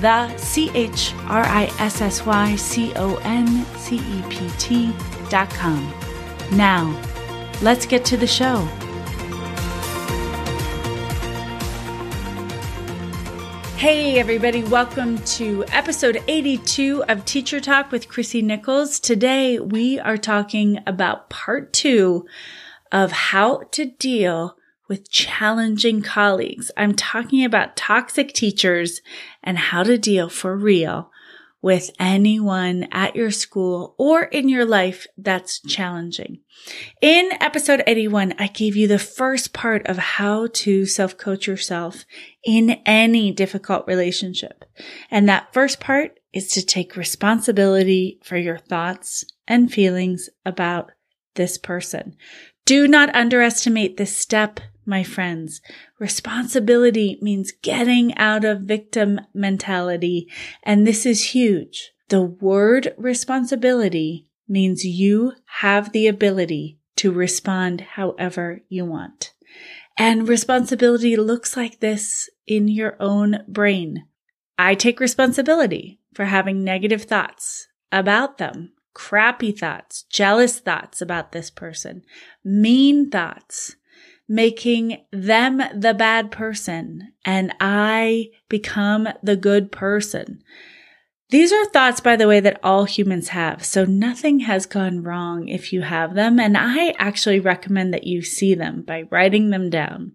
the C H R I S S Y C O N C E P T dot com. Now, let's get to the show. Hey, everybody, welcome to episode 82 of Teacher Talk with Chrissy Nichols. Today, we are talking about part two of how to deal with challenging colleagues. I'm talking about toxic teachers and how to deal for real with anyone at your school or in your life that's challenging. In episode 81, I gave you the first part of how to self coach yourself in any difficult relationship. And that first part is to take responsibility for your thoughts and feelings about this person. Do not underestimate this step my friends. Responsibility means getting out of victim mentality. And this is huge. The word responsibility means you have the ability to respond however you want. And responsibility looks like this in your own brain. I take responsibility for having negative thoughts about them, crappy thoughts, jealous thoughts about this person, mean thoughts making them the bad person and I become the good person. These are thoughts, by the way, that all humans have. So nothing has gone wrong if you have them. And I actually recommend that you see them by writing them down.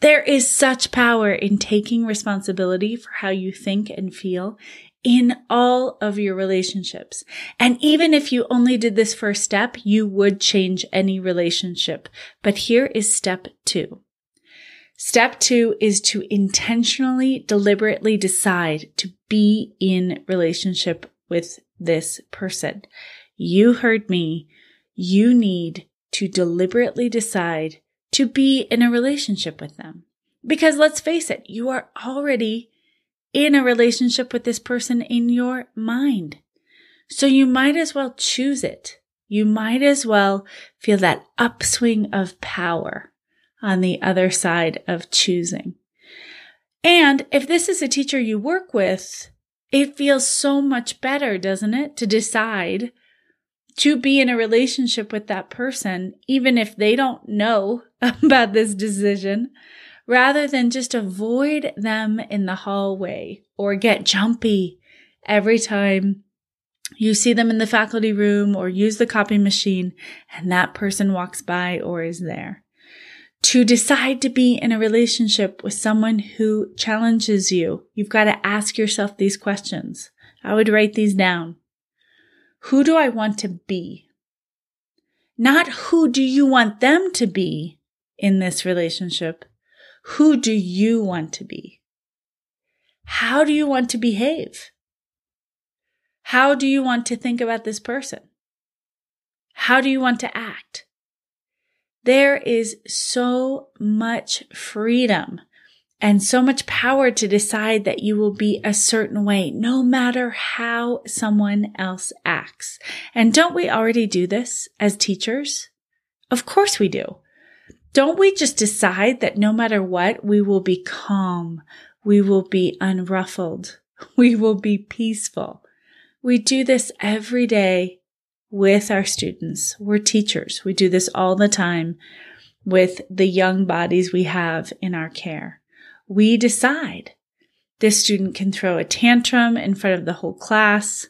There is such power in taking responsibility for how you think and feel in all of your relationships. And even if you only did this first step, you would change any relationship. But here is step two. Step two is to intentionally, deliberately decide to be in relationship with this person. You heard me. You need to deliberately decide to be in a relationship with them. Because let's face it, you are already in a relationship with this person in your mind. So you might as well choose it. You might as well feel that upswing of power on the other side of choosing. And if this is a teacher you work with, it feels so much better, doesn't it, to decide to be in a relationship with that person, even if they don't know about this decision, rather than just avoid them in the hallway or get jumpy every time you see them in the faculty room or use the copy machine and that person walks by or is there. To decide to be in a relationship with someone who challenges you, you've got to ask yourself these questions. I would write these down. Who do I want to be? Not who do you want them to be in this relationship, who do you want to be? How do you want to behave? How do you want to think about this person? How do you want to act? There is so much freedom and so much power to decide that you will be a certain way, no matter how someone else acts. And don't we already do this as teachers? Of course we do. Don't we just decide that no matter what, we will be calm, we will be unruffled, we will be peaceful? We do this every day with our students. We're teachers. We do this all the time with the young bodies we have in our care. We decide this student can throw a tantrum in front of the whole class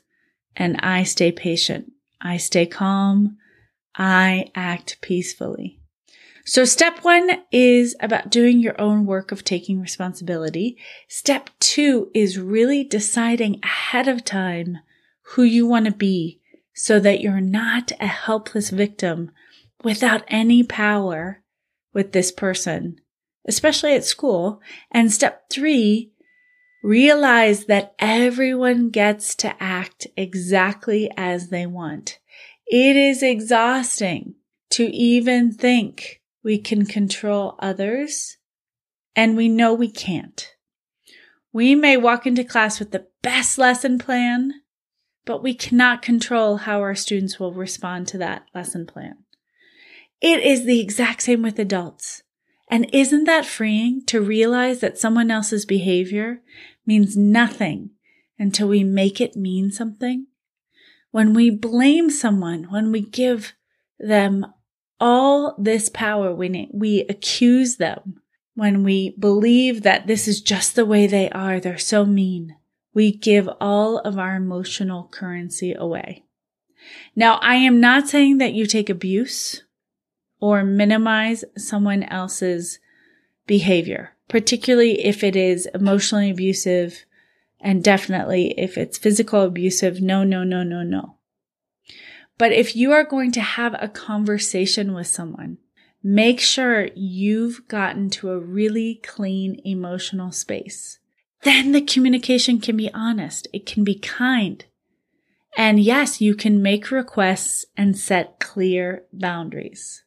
and I stay patient. I stay calm. I act peacefully. So step one is about doing your own work of taking responsibility. Step two is really deciding ahead of time who you want to be so that you're not a helpless victim without any power with this person, especially at school. And step three Realize that everyone gets to act exactly as they want. It is exhausting to even think we can control others, and we know we can't. We may walk into class with the best lesson plan, but we cannot control how our students will respond to that lesson plan. It is the exact same with adults. And isn't that freeing to realize that someone else's behavior means nothing until we make it mean something? When we blame someone, when we give them all this power, when we accuse them, when we believe that this is just the way they are, they're so mean, we give all of our emotional currency away. Now, I am not saying that you take abuse or minimize someone else's behavior, particularly if it is emotionally abusive and definitely if it's physical abusive. No, no, no, no, no. But if you are going to have a conversation with someone, make sure you've gotten to a really clean emotional space. Then the communication can be honest. It can be kind. And yes, you can make requests and set clear boundaries.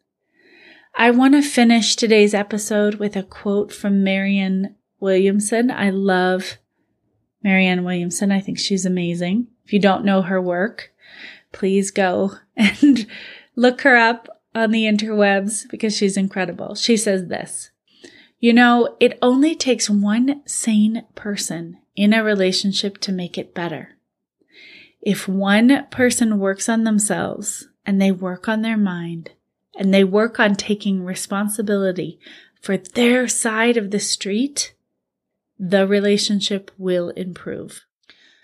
I want to finish today's episode with a quote from Marianne Williamson. I love Marianne Williamson. I think she's amazing. If you don't know her work, please go and look her up on the interwebs because she's incredible. She says this, you know, it only takes one sane person in a relationship to make it better. If one person works on themselves and they work on their mind, and they work on taking responsibility for their side of the street, the relationship will improve.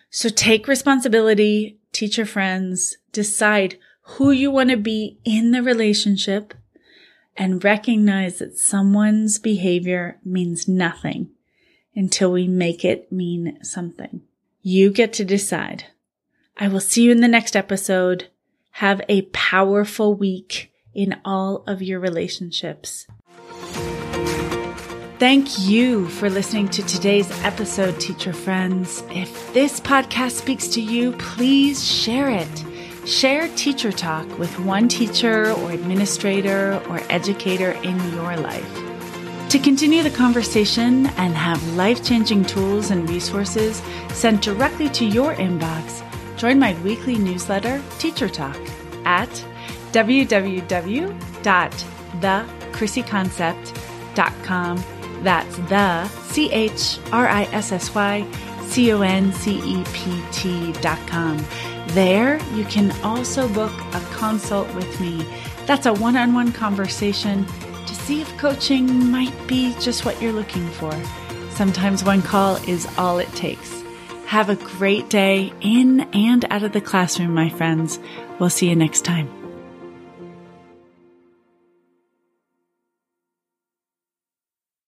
So take responsibility, teach your friends, decide who you want to be in the relationship, and recognize that someone's behavior means nothing until we make it mean something. You get to decide. I will see you in the next episode. Have a powerful week in all of your relationships. Thank you for listening to today's episode, teacher friends. If this podcast speaks to you, please share it. Share Teacher Talk with one teacher or administrator or educator in your life. To continue the conversation and have life changing tools and resources sent directly to your inbox, join my weekly newsletter, Teacher Talk, at www.thechrissyconcept.com. That's the C H R I S S Y C O N C E P T dot com. There, you can also book a consult with me. That's a one on one conversation to see if coaching might be just what you're looking for. Sometimes one call is all it takes. Have a great day in and out of the classroom, my friends. We'll see you next time.